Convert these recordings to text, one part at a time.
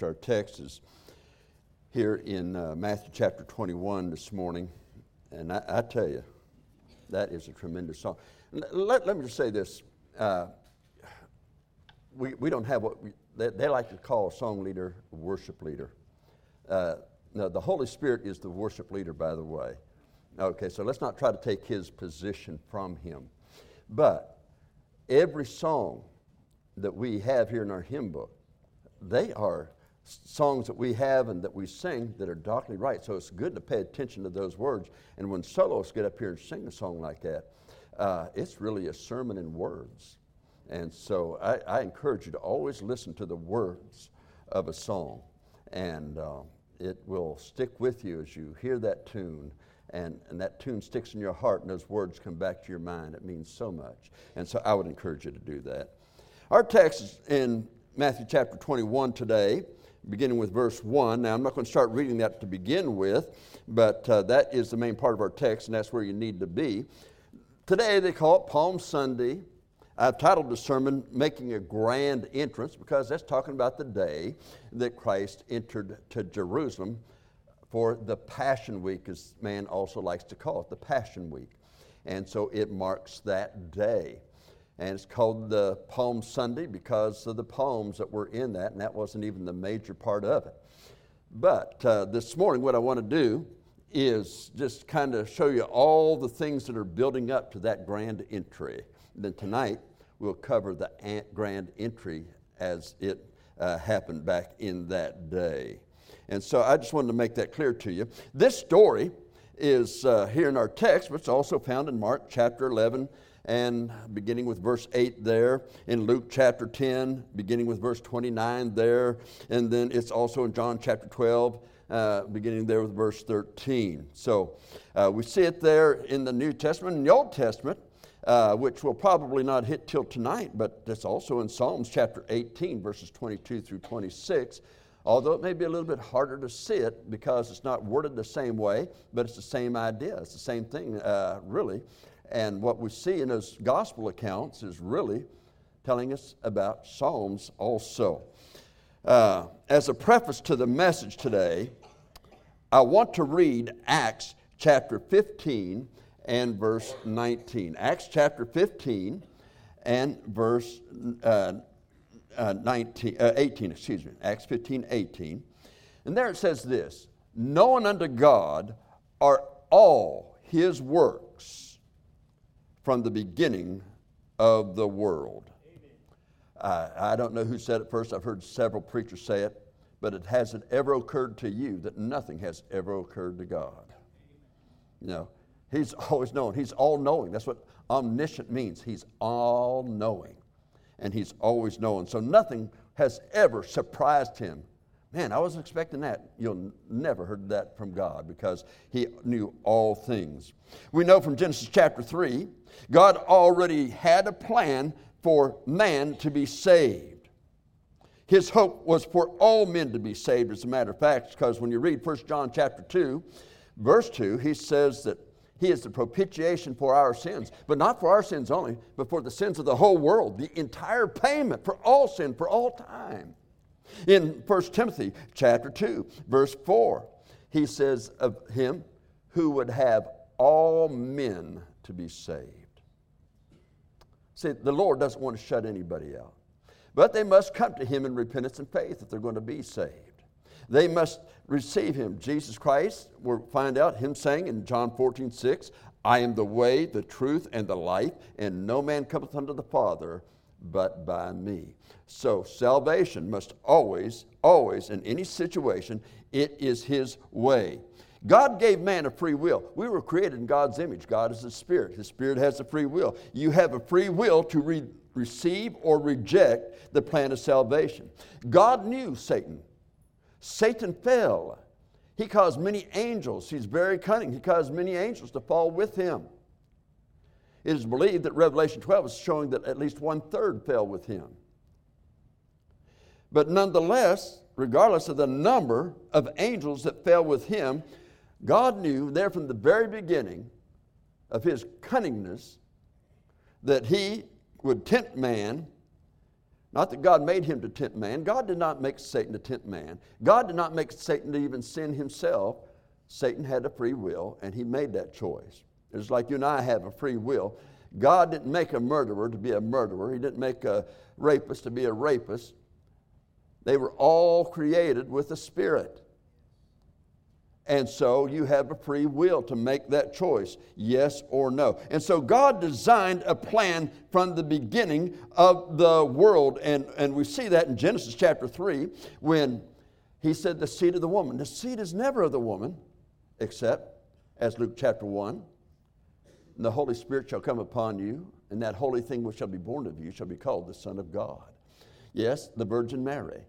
Our text is here in uh, Matthew chapter 21 this morning. And I, I, tell you, that is a tremendous song. Let, let me just say this. Uh, we, we don't have what we, they, they, like to call a song leader a worship leader. Uh, no, the Holy Spirit is the worship leader, by the way. Okay, so let's not try to take his position from him. But every song that we have here in our hymn book, they are songs that we have and that we sing that are doctrinally right. So it's good to pay attention to those words. And when soloists get up here and sing a song like that, uh, it's really a sermon in words. And so I, I, encourage you to always listen to the words of a song. And uh, it will stick with you as you hear that tune. And, and that tune sticks in your heart, and those words come back to your mind. It means so much. And so I would encourage you to do that. Our text is in Matthew chapter 21 today, beginning with verse 1. Now, I'm not going to start reading that to begin with, but uh, that is the main part of our text, and that's where you need to be. Today, they call it Palm Sunday. I've titled the sermon Making a Grand Entrance because that's talking about the day that Christ entered to Jerusalem for the Passion Week, as man also likes to call it, the Passion Week. And so it marks that day. And it's called the Palm Sunday because of the palms that were in that, and that wasn't even the major part of it. But uh, this morning, what I want to do is just kind of show you all the things that are building up to that grand entry. And then tonight, we'll cover the grand entry as it uh, happened back in that day. And so I just wanted to make that clear to you. This story is uh, here in our text, but it's also found in Mark chapter 11 and beginning with verse 8 there, in Luke chapter 10, beginning with verse 29 there, and then it's also in John chapter 12. Uh, beginning there with verse 13. So uh, we see it there in the New Testament. In the Old Testament, uh, which we'll probably not hit till tonight, but it's also in Psalms chapter 18, verses 22 through 26. Although it may be a little bit harder to see it because it's not worded the same way, but it's the same idea. It's the same thing, uh, really. And what we see in those gospel accounts is really telling us about Psalms also. Uh, as a preface to the message today, I want to read Acts chapter 15 and verse 19. Acts chapter 15 and verse uh, uh, 19, uh, 18, excuse me, Acts 15, 18. And there it says this Knowing unto God are all his works from the beginning of the world. I, I don't know who said it first. I've heard several preachers say it, but it hasn't ever occurred to you that nothing has ever occurred to God. You know, He's always known. He's all knowing. That's what omniscient means. He's all knowing. And He's always knowing. So nothing has ever surprised Him Man, I wasn't expecting that. You'll never heard that from God because He knew all things. We know from Genesis chapter 3, God already had a plan for man to be saved. His hope was for all men to be saved, as a matter of fact, because when you read 1 John chapter 2, verse 2, he says that he is the propitiation for our sins, but not for our sins only, but for the sins of the whole world, the entire payment for all sin, for all time. In 1 Timothy chapter 2, verse 4, he says of him who would have all men to be saved. See, the Lord doesn't want to shut anybody out. But they must come to him in repentance and faith if they're going to be saved. They must receive him. Jesus Christ, we'll find out him saying in John 14, 6, I am the way, the truth, and the life, and no man cometh unto the Father but by me. So salvation must always, always, in any situation, it is His way. God gave man a free will. We were created in God's image. God is a spirit. His spirit has a free will. You have a free will to re- receive or reject the plan of salvation. God knew Satan. Satan fell. He caused many angels. He's very cunning. He caused many angels to fall with him. It is believed that Revelation 12 is showing that at least one third fell with him. But nonetheless, regardless of the number of angels that fell with him, God knew there from the very beginning of his cunningness that he would tempt man Not that God made him to tempt man. God did not make Satan to tempt man. God did not make Satan to even sin himself. Satan had a free will, and he made that choice. It's like you and I have a free will. God didn't make a murderer to be a murderer, He didn't make a rapist to be a rapist. They were all created with a spirit. And so you have a free will to make that choice, yes or no. And so God designed a plan from the beginning of the world. And, and we see that in Genesis chapter 3 when he said, The seed of the woman. The seed is never of the woman, except, as Luke chapter 1, the Holy Spirit shall come upon you, and that holy thing which shall be born of you shall be called the Son of God. Yes, the Virgin Mary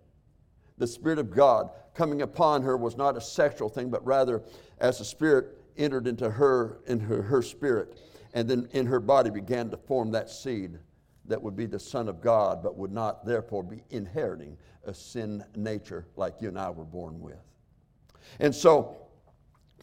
the Spirit of God coming upon her was not a sexual thing, but rather as the Spirit entered into her, in her, her spirit, and then in her body began to form that seed that would be the Son of God, but would not therefore be inheriting a sin nature like you and I were born with. And so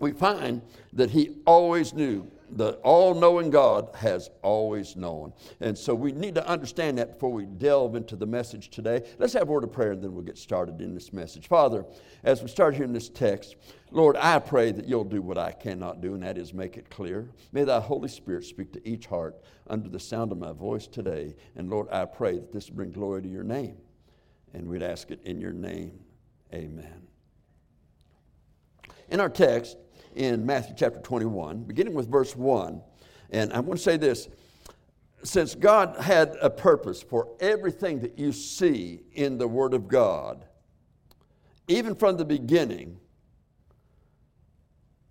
we find that he always knew the all knowing God has always known. And so we need to understand that before we delve into the message today. Let's have a word of prayer and then we'll get started in this message. Father, as we start here in this text, Lord, I pray that you'll do what I cannot do, and that is make it clear. May thy Holy Spirit speak to each heart under the sound of my voice today. And Lord, I pray that this bring glory to your name. And we'd ask it in your name. Amen. In our text, in Matthew chapter 21, beginning with verse 1. And I want to say this since God had a purpose for everything that you see in the Word of God, even from the beginning,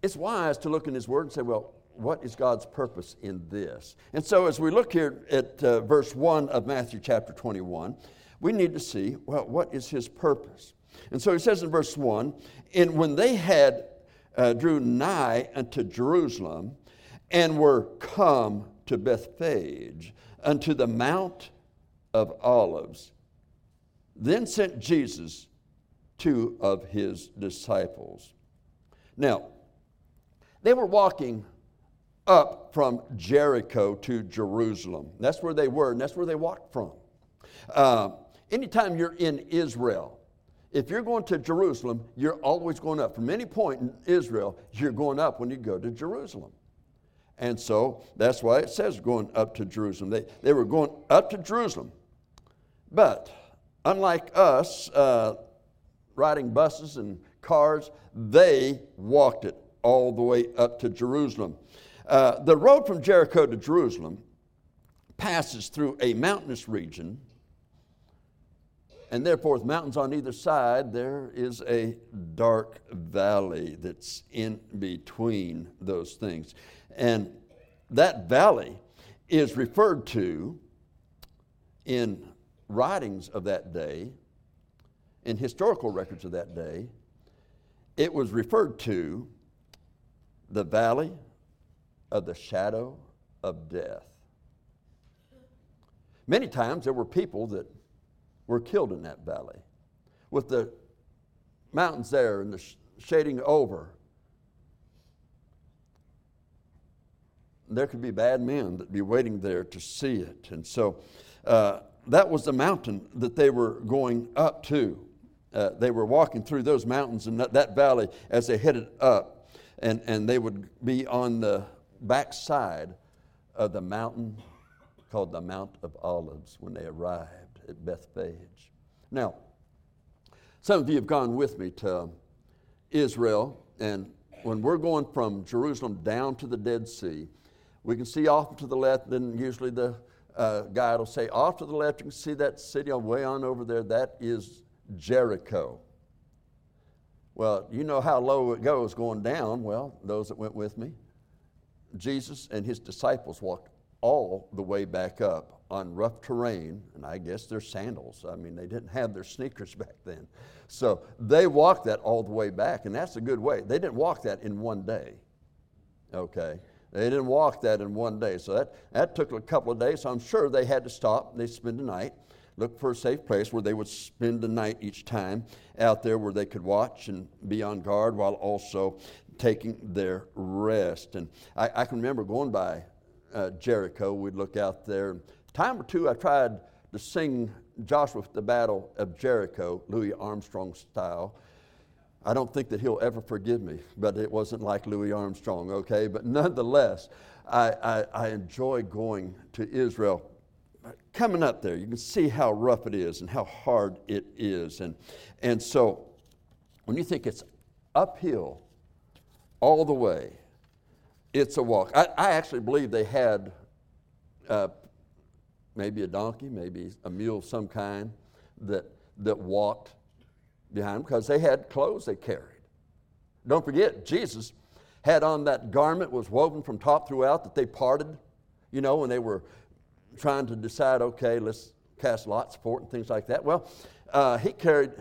it's wise to look in His Word and say, well, what is God's purpose in this? And so, as we look here at uh, verse 1 of Matthew chapter 21, we need to see, well, what is His purpose? And so he says in verse 1 And when they had uh, drew nigh unto Jerusalem and were come to Bethphage unto the Mount of Olives. Then sent Jesus two of his disciples. Now, they were walking up from Jericho to Jerusalem. That's where they were, and that's where they walked from. Uh, anytime you're in Israel, if you're going to Jerusalem, you're always going up. From any point in Israel, you're going up when you go to Jerusalem. And so that's why it says going up to Jerusalem. They, they were going up to Jerusalem. But unlike us, uh, riding buses and cars, they walked it all the way up to Jerusalem. Uh, the road from Jericho to Jerusalem passes through a mountainous region and therefore, with mountains on either side, there is a dark valley that's in between those things. And that valley is referred to in writings of that day, in historical records of that day. It was referred to the valley of the shadow of death. Many times there were people that were killed in that valley. With the mountains there and the shading over, there could be bad men that be waiting there to see it. And so uh, that was the mountain that they were going up to. Uh, they were walking through those mountains and that, that, valley as they headed up, and, and they would be on the backside of the mountain called the Mount of Olives when they arrived at Bethphage. Now, some of you have gone with me to Israel, and when we're going from Jerusalem down to the Dead Sea, we can see off to the left, then usually the uh, guide will say, off to the left, you can see that city way on over there. That is Jericho. Well, you know how low it goes going down. Well, those that went with me, Jesus and his disciples walked all the way back up on rough terrain, and I guess their sandals. I mean, they didn't have their sneakers back then. So they walked that all the way back, and that's a good way. They didn't walk that in one day. Okay? They didn't walk that in one day. So that, that took a couple of days. So I'm sure they had to stop. They spend the night, look for a safe place where they would spend the night each time out there where they could watch and be on guard while also taking their rest. And I, I can remember going by uh, Jericho. We'd look out there time or two I tried to sing Joshua the Battle of Jericho, Louis Armstrong style. I don't think that he'll ever forgive me, but it wasn't like Louis Armstrong, okay? But nonetheless, I, I, I enjoy going to Israel. Coming up there, you can see how rough it is and how hard it is. And, and so, when you think it's uphill all the way, it's a walk. I, I actually believe they had uh, maybe a donkey, maybe a mule of some kind that, that walked behind them because they had clothes they carried. Don't forget, Jesus had on that garment was woven from top throughout that they parted, you know, when they were trying to decide, okay, let's cast lots for it and things like that. Well, uh, he carried,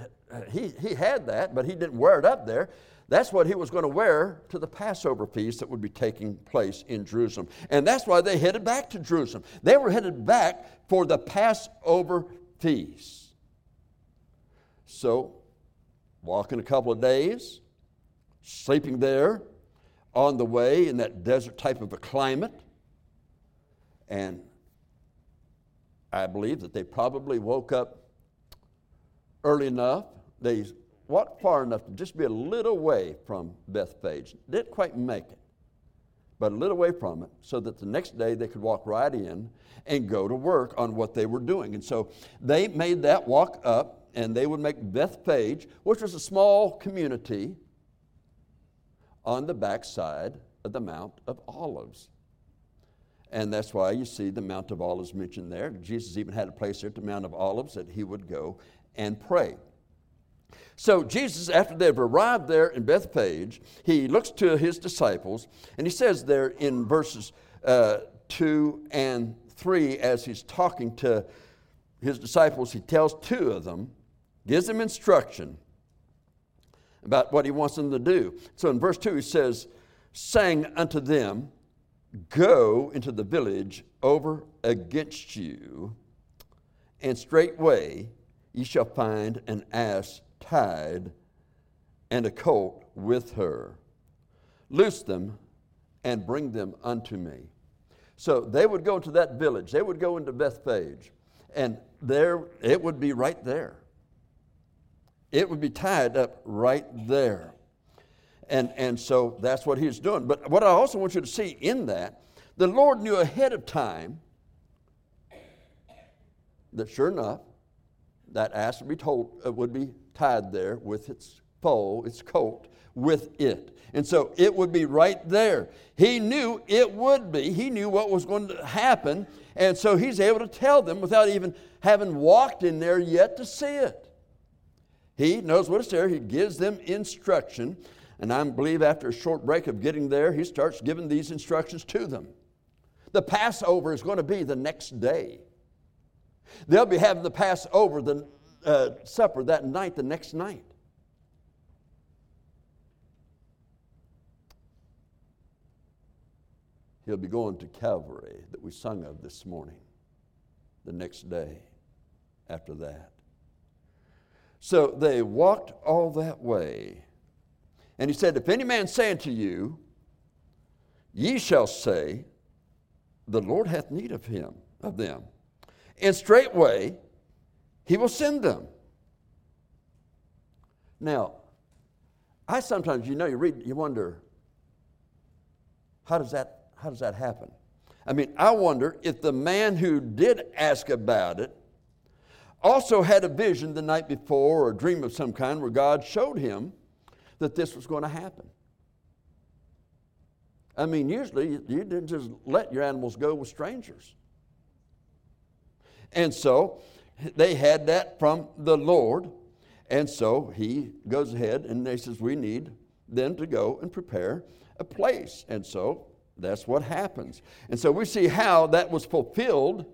he, he had that, but he didn't wear it up there. That's what he was going to wear to the Passover feast that would be taking place in Jerusalem. And that's why they headed back to Jerusalem. They were headed back for the Passover feast. So, walking a couple of days, sleeping there on the way in that desert type of a climate. And I believe that they probably woke up early enough. They walked far enough to just be a little way from Bethphage. Didn't quite make it, but a little way from it, so that the next day they could walk right in and go to work on what they were doing. And so they made that walk up, and they would make Bethphage, which was a small community on the backside of the Mount of Olives. And that's why you see the Mount of Olives mentioned there. Jesus even had a place there at the Mount of Olives that he would go and pray. So, Jesus, after they've arrived there in Bethphage, he looks to his disciples and he says there in verses uh, 2 and 3, as he's talking to his disciples, he tells two of them, gives them instruction about what he wants them to do. So, in verse 2, he says, saying unto them, Go into the village over against you, and straightway ye shall find an ass tied and a colt with her. Loose them and bring them unto me. So they would go to that village. They would go into Bethphage, and there it would be right there. It would be tied up right there. And, and so that's what he's doing. But what I also want you to see in that, the Lord knew ahead of time that sure enough, that ass would be, told, uh, would be tied there with its foal, its colt, with it. And so it would be right there. He knew it would be. He knew what was going to happen. And so he's able to tell them without even having walked in there yet to see it. He knows what is there. He gives them instruction. And I believe after a short break of getting there, he starts giving these instructions to them. The Passover is going to be the next day. They'll be having the Passover, the uh, supper that night, the next night. He'll be going to Calvary that we sung of this morning, the next day after that. So they walked all that way. And he said, If any man say unto you, Ye shall say, The Lord hath need of him, of them. And straightway he will send them. Now, I sometimes, you know, you read, you wonder, how does that, how does that happen? I mean, I wonder if the man who did ask about it also had a vision the night before or a dream of some kind where God showed him that this was going to happen. I mean, usually you didn't just let your animals go with strangers. And so they had that from the Lord. And so he goes ahead and they says, We need then to go and prepare a place. And so that's what happens. And so we see how that was fulfilled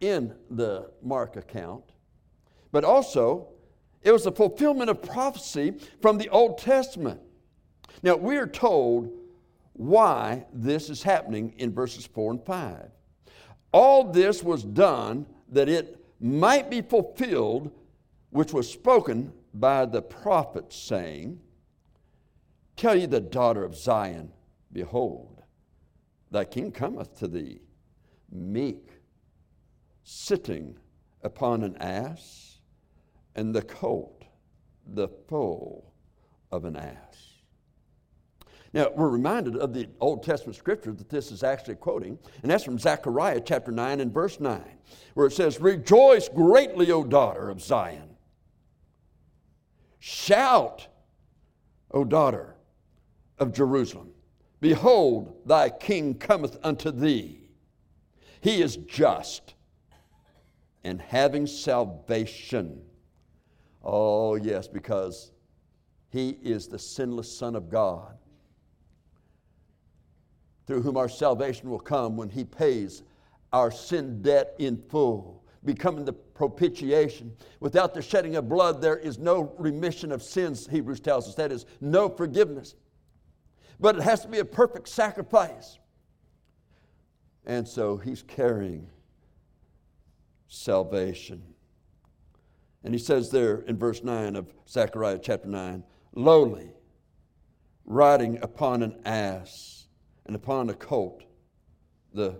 in the Mark account, but also it was a fulfillment of prophecy from the Old Testament. Now, we are told why this is happening in verses 4 and 5. All this was done that it might be fulfilled, which was spoken by the prophet, saying, Tell ye the daughter of Zion, Behold, thy king cometh to thee, meek sitting upon an ass, and the colt, the foal of an ass. Now, we're reminded of the Old Testament scripture that this is actually quoting, and that's from Zechariah chapter 9 and verse 9, where it says, Rejoice greatly, O daughter of Zion. Shout, O daughter of Jerusalem. Behold, thy king cometh unto thee. He is just and having salvation. Oh, yes, because he is the sinless Son of God through whom our salvation will come when He pays our sin debt in full, becoming the propitiation. Without the shedding of blood, there is no remission of sins, Hebrews tells us. That is, no forgiveness. But it has to be a perfect sacrifice. And so He's carrying salvation. And He says there in verse 9 of Zechariah chapter 9 lowly, riding upon an ass and upon a colt the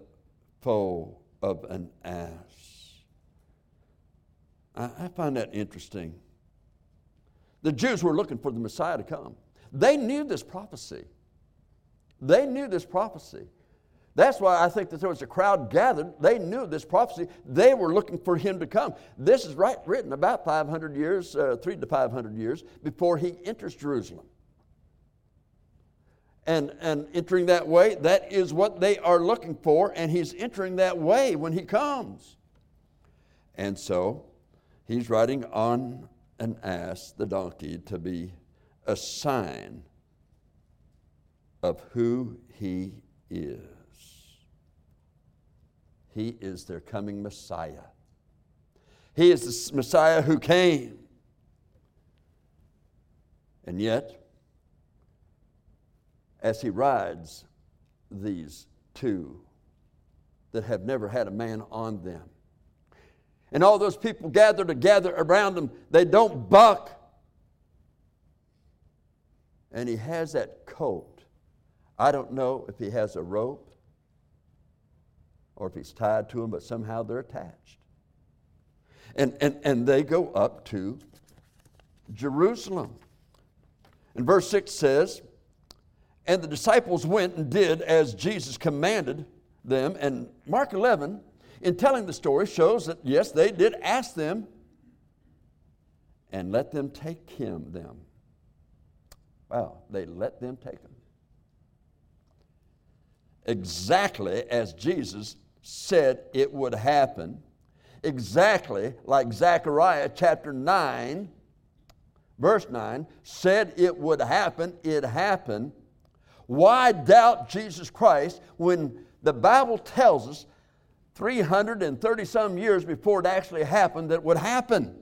foal of an ass. I, I find that interesting. The Jews were looking for the Messiah to come. They knew this prophecy. They knew this prophecy. That's why I think that there was a crowd gathered. They knew this prophecy. They were looking for him to come. This is right written about 500 years, uh, three to 500 years before he enters Jerusalem and, and entering that way, that is what they are looking for, and he's entering that way when he comes. And so he's riding on an ass, the donkey, to be a sign of who he is. He is their coming Messiah. He is the Messiah who came. And yet, as he rides these two that have never had a man on them. And all those people gather together around him, they don't buck. And he has that coat. I don't know if he has a rope or if he's tied to him, but somehow they're attached. And, and, and they go up to Jerusalem. And verse 6 says, and the disciples went and did as Jesus commanded them. And Mark 11, in telling the story, shows that yes, they did ask them and let them take him, them. Wow, they let them take him. Exactly as Jesus said it would happen, exactly like Zechariah chapter 9, verse 9, said it would happen, it happened why doubt Jesus Christ when the Bible tells us 330 some years before it actually happened that would happen?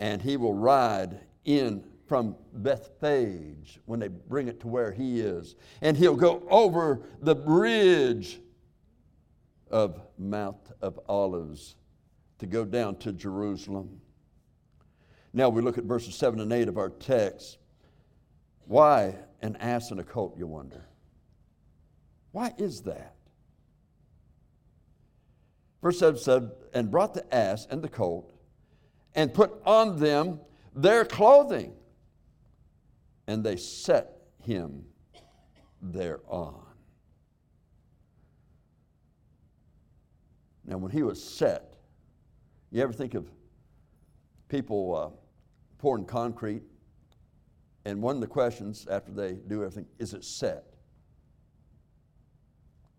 And he will ride in from Bethphage when they bring it to where he is. And he'll go over the bridge of Mount of Olives to go down to Jerusalem. Now we look at verses 7 and 8 of our text. Why an ass and a colt, you wonder? Why is that? Verse 7 said, And brought the ass and the colt, and put on them their clothing, and they set him thereon. Now, when he was set, you ever think of people uh, pouring concrete and one of the questions after they do everything is it set?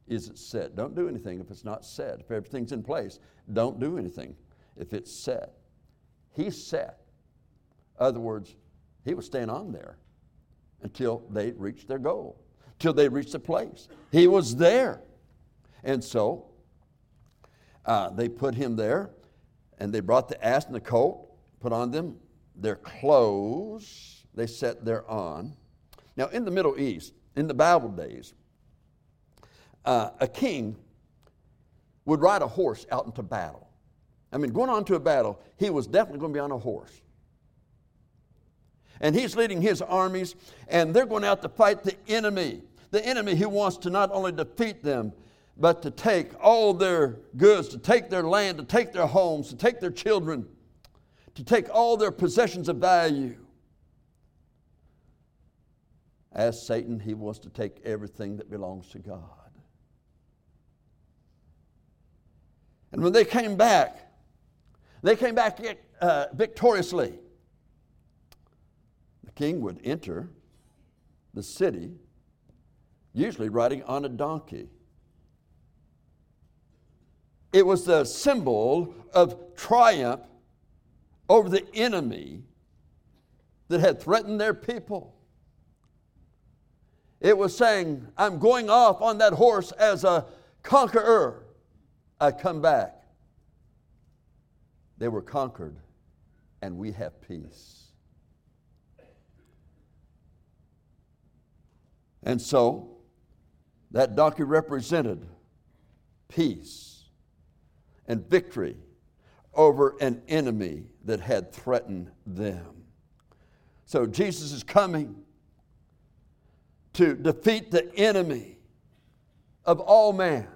Is it set? Don't do anything if it's not set. If everything's in place, don't do anything if it's set. He's set. other words, he was staying on there until they reached their goal, till they reached the place. He was there. And so uh, they put him there, and they brought the ass and the colt, put on them their clothes they set thereon. Now, in the Middle East, in the Bible days, uh, a king would ride a horse out into battle. I mean, going on to a battle, he was definitely going to be on a horse. And he's leading his armies, and they're going out to fight the enemy. The enemy who wants to not only defeat them, but to take all their goods, to take their land, to take their homes, to take their children, to take all their possessions of value. As Satan, he wants to take everything that belongs to God. And when they came back, they came back uh, victoriously. The king would enter the city, usually riding on a donkey. It was the symbol of triumph over the enemy that had threatened their people. It was saying, I'm going off on that horse as a conqueror. I come back. They were conquered, and we have peace. And so, that donkey represented peace and victory over an enemy that had threatened them. So, Jesus is coming to defeat the enemy of all man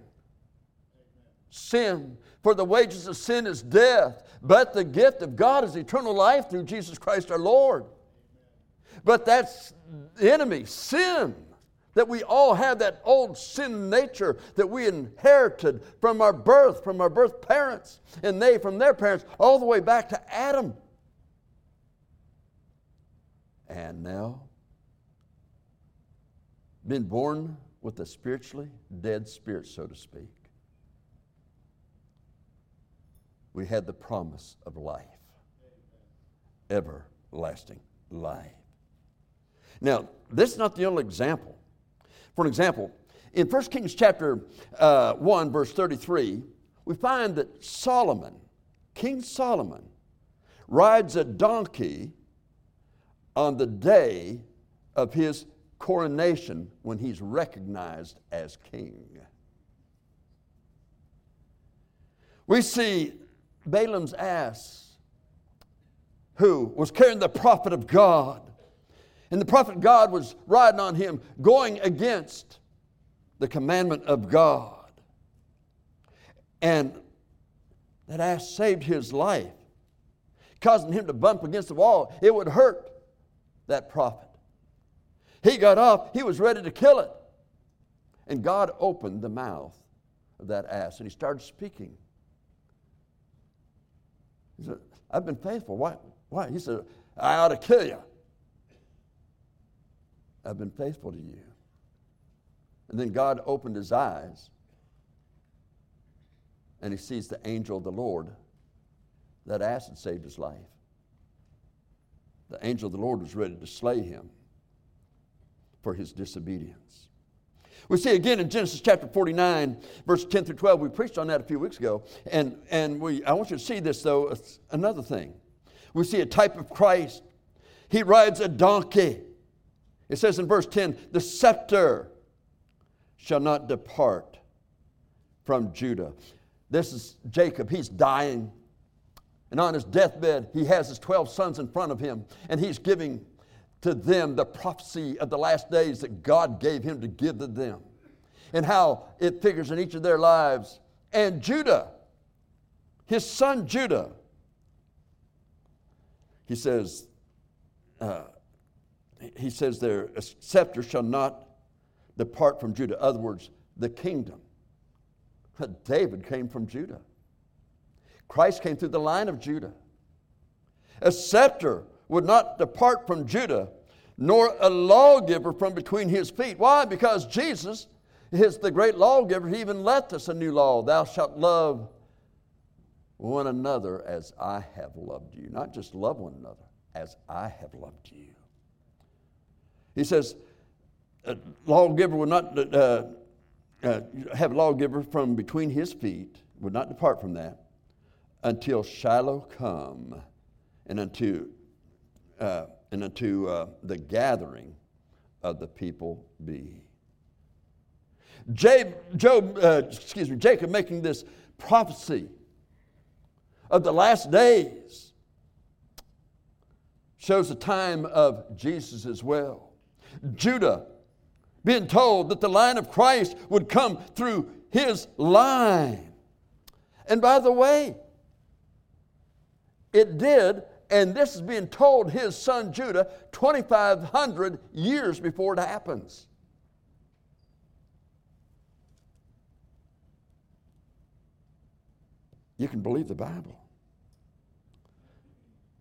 sin. For the wages of sin is death, but the gift of God is eternal life through Jesus Christ our Lord. But that's enemy, sin. That we all have that old sin nature that we inherited from our birth, from our birth parents, and they from their parents, all the way back to Adam. And now been born with a spiritually dead spirit, so to speak. We had the promise of life, everlasting life. Now, this is not the only example. For example, in 1 Kings chapter uh, 1, verse 33, we find that Solomon, King Solomon, rides a donkey on the day of his coronation when he's recognized as king. We see Balaam's ass, who was carrying the prophet of God. And the prophet God was riding on him, going against the commandment of God. And that ass saved his life, causing him to bump against the wall. It would hurt that prophet. He got up, he was ready to kill it. And God opened the mouth of that ass and he started speaking. He said, I've been faithful. Why? Why? He said, I ought to kill you. I've been faithful to you. And then God opened his eyes and he sees the angel of the Lord. That ass had saved his life. The angel of the Lord was ready to slay him for his disobedience. We see again in Genesis chapter 49, verse 10 through 12. We preached on that a few weeks ago. And, and we, I want you to see this, though, it's another thing. We see a type of Christ. He rides a donkey. It says in verse 10 the scepter shall not depart from Judah. This is Jacob. He's dying. And on his deathbed, he has his 12 sons in front of him, and he's giving to them the prophecy of the last days that God gave him to give to them and how it figures in each of their lives. And Judah, his son Judah, he says, uh, he says their scepter shall not depart from Judah. In other words, the kingdom. David came from Judah. Christ came through the line of Judah. A scepter would not depart from Judah, nor a lawgiver from between his feet. Why? Because Jesus is the great lawgiver. He even left us a new law Thou shalt love one another as I have loved you. Not just love one another, as I have loved you. He says, a lawgiver would not uh, uh, have a lawgiver from between his feet, would not depart from that until Shiloh come and until uh, and unto uh, the gathering of the people be. Job, uh, excuse me, Jacob making this prophecy of the last days shows the time of Jesus as well. Judah being told that the line of Christ would come through his line. And by the way, it did, and this is being told his son Judah 2,500 years before it happens. You can believe the Bible.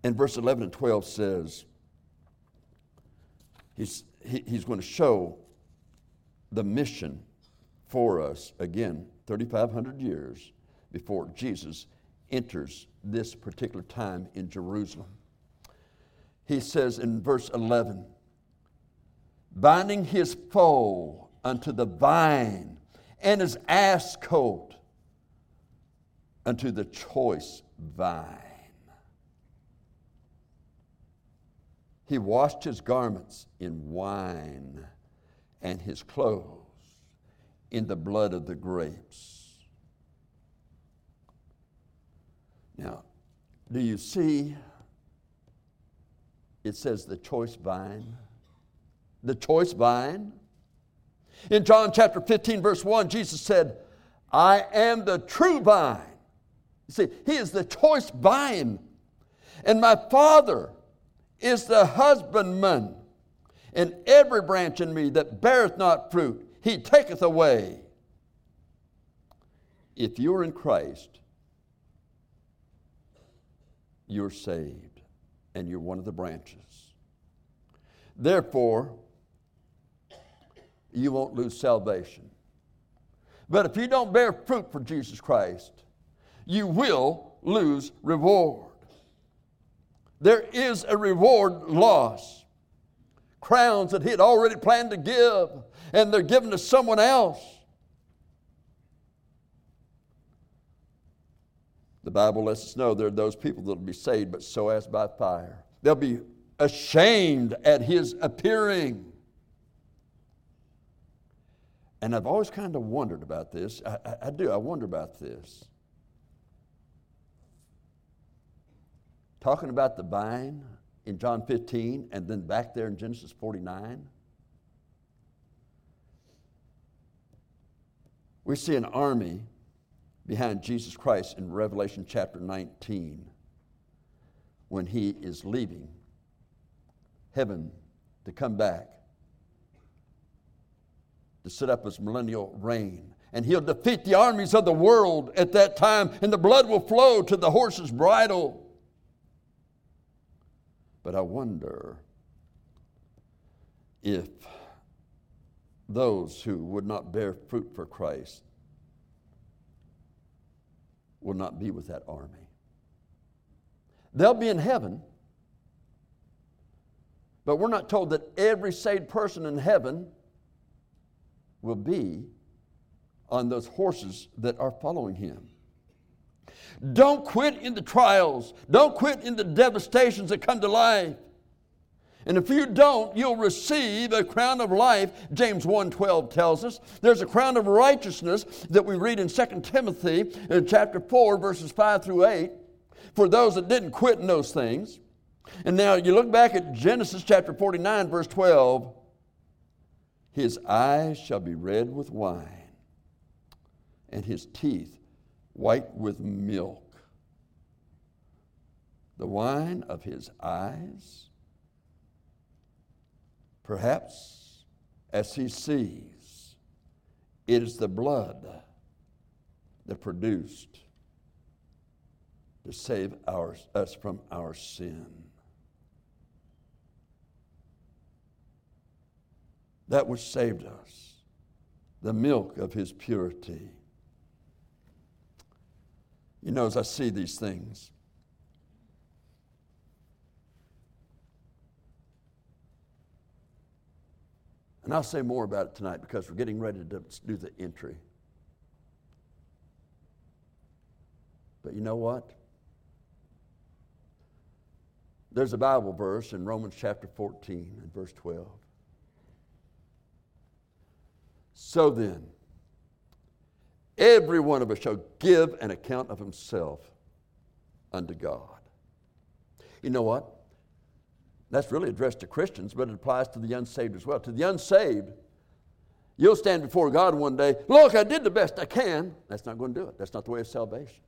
And verse 11 and 12 says, he's, he, he's going to show the mission for us again 3,500 years before Jesus enters this particular time in Jerusalem. He says in verse 11, binding his foal unto the vine and his ass colt unto the choice vine. He washed his garments in wine and his clothes in the blood of the grapes. Now, do you see? It says the choice vine. The choice vine. In John chapter 15, verse 1, Jesus said, I am the true vine. You see, He is the choice vine. And my Father is the husbandman. And every branch in me that beareth not fruit, he taketh away. If you're in Christ, you're saved, and you're one of the branches. Therefore, you won't lose salvation. But if you don't bear fruit for Jesus Christ, you will lose reward. There is a reward loss. Crowns that he had already planned to give, and they're given to someone else. The Bible lets us know there are those people that will be saved, but so as by fire. They'll be ashamed at his appearing. And I've always kind of wondered about this. I, I, I do, I wonder about this. talking about the vine in John 15 and then back there in Genesis 49. We see an army behind Jesus Christ in Revelation chapter 19 when he is leaving heaven to come back to set up his millennial reign. And he'll defeat the armies of the world at that time, and the blood will flow to the horse's bridle. But I wonder if those who would not bear fruit for Christ will not be with that army. They'll be in heaven, but we're not told that every saved person in heaven will be on those horses that are following him. Don't quit in the trials. Don't quit in the devastations that come to life. And if you don't, you'll receive a crown of life. James 1:12 tells us. There's a crown of righteousness that we read in 2 Timothy in chapter 4 verses 5 through 8 for those that didn't quit in those things. And now you look back at Genesis chapter 49 verse 12. His eyes shall be red with wine, and his teeth white with milk. The wine of his eyes, perhaps as he sees, it is the blood that produced to save our, us from our sin. That which saved us, the milk of his purity. You know, as I see these things, and I'll say more about it tonight because we're getting ready to do the entry. But you know what? There's a Bible verse in Romans chapter 14 and verse 12. So then, Every one of us shall give an account of himself unto God. You know what? That's really addressed to Christians, but it applies to the unsaved as well. To the unsaved, You'll stand before God one day, look, I did the best I can. That's not going to do it. That's not the way of salvation.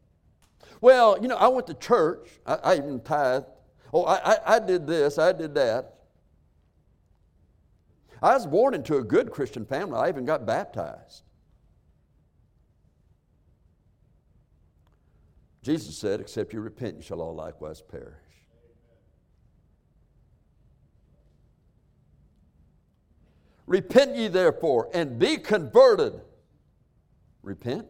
Well, you know, I went to church. I, I even tithed. Oh, I, I, I did this, I did that. I was born into a good Christian family. I even got baptized. Jesus said, Except you repent, you shall all likewise perish. Repent ye therefore and be converted. Repent.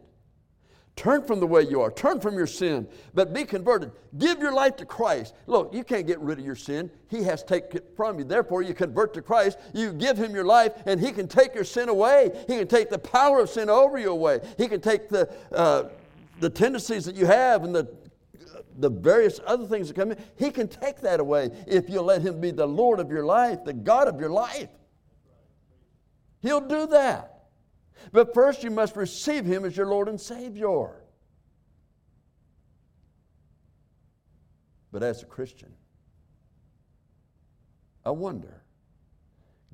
Turn from the way you are. Turn from your sin, but be converted. Give your life to Christ. Look, you can't get rid of your sin. He has taken it from you. Therefore, you convert to Christ. You give Him your life, and He can take your sin away. He can take the power of sin over you away. He can take the, uh, the tendencies that you have and the, the various other things that come in. He can take that away if you let Him be the Lord of your life, the God of your life. He'll do that. But first, you must receive Him as your Lord and Savior. But as a Christian, I wonder,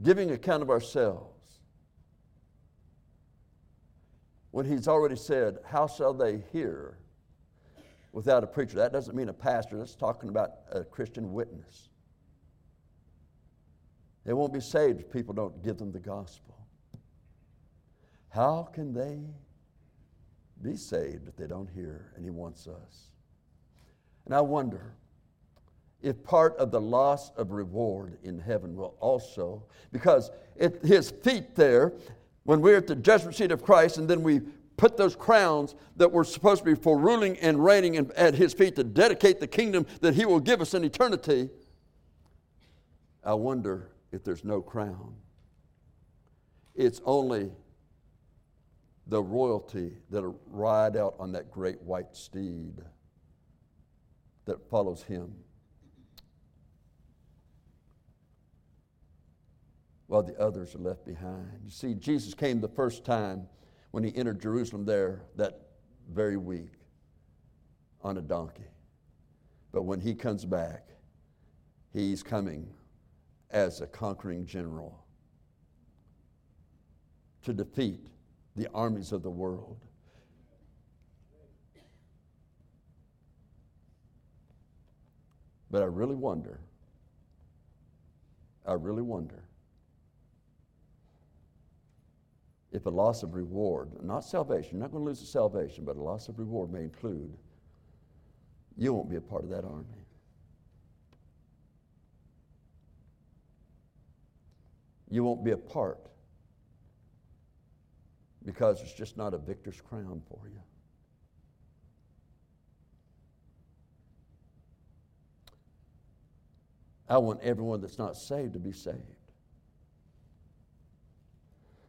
giving account of ourselves, when He's already said, How shall they hear without a preacher? That doesn't mean a pastor, that's talking about a Christian witness. They won't be saved if people don't give them the gospel. How can they be saved if they don't hear? And He wants us. And I wonder if part of the loss of reward in heaven will also, because at His feet there, when we're at the judgment seat of Christ, and then we put those crowns that were supposed to be for ruling and reigning at His feet to dedicate the kingdom that He will give us in eternity. I wonder if there's no crown. It's only the royalty that ride out on that great white steed that follows him. While the others are left behind. You see, Jesus came the first time when he entered Jerusalem there that very week on a donkey. But when he comes back, he's coming as a conquering general to defeat the armies of the world. But I really wonder, I really wonder if a loss of reward, not salvation, you're not going to lose the salvation, but a loss of reward may include you won't be a part of that army. You won't be a part because it's just not a victor's crown for you. I want everyone that's not saved to be saved.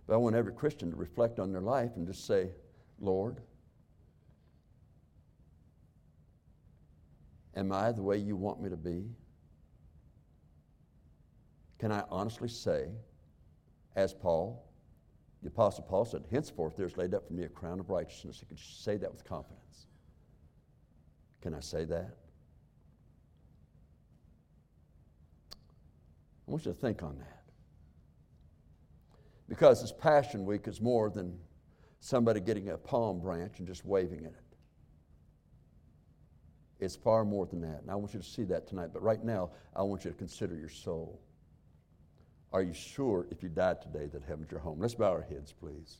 But I want every Christian to reflect on their life and just say, Lord, am I the way you want me to be? Can I honestly say, as Paul, the Apostle Paul said, Henceforth there is laid up for me a crown of righteousness. He could say that with confidence. Can I say that? I want you to think on that. Because this Passion Week is more than somebody getting a palm branch and just waving at it. It's far more than that. And I want you to see that tonight. But right now, I want you to consider your soul. Are you sure if you died today that heaven's your home? Let's bow our heads, please.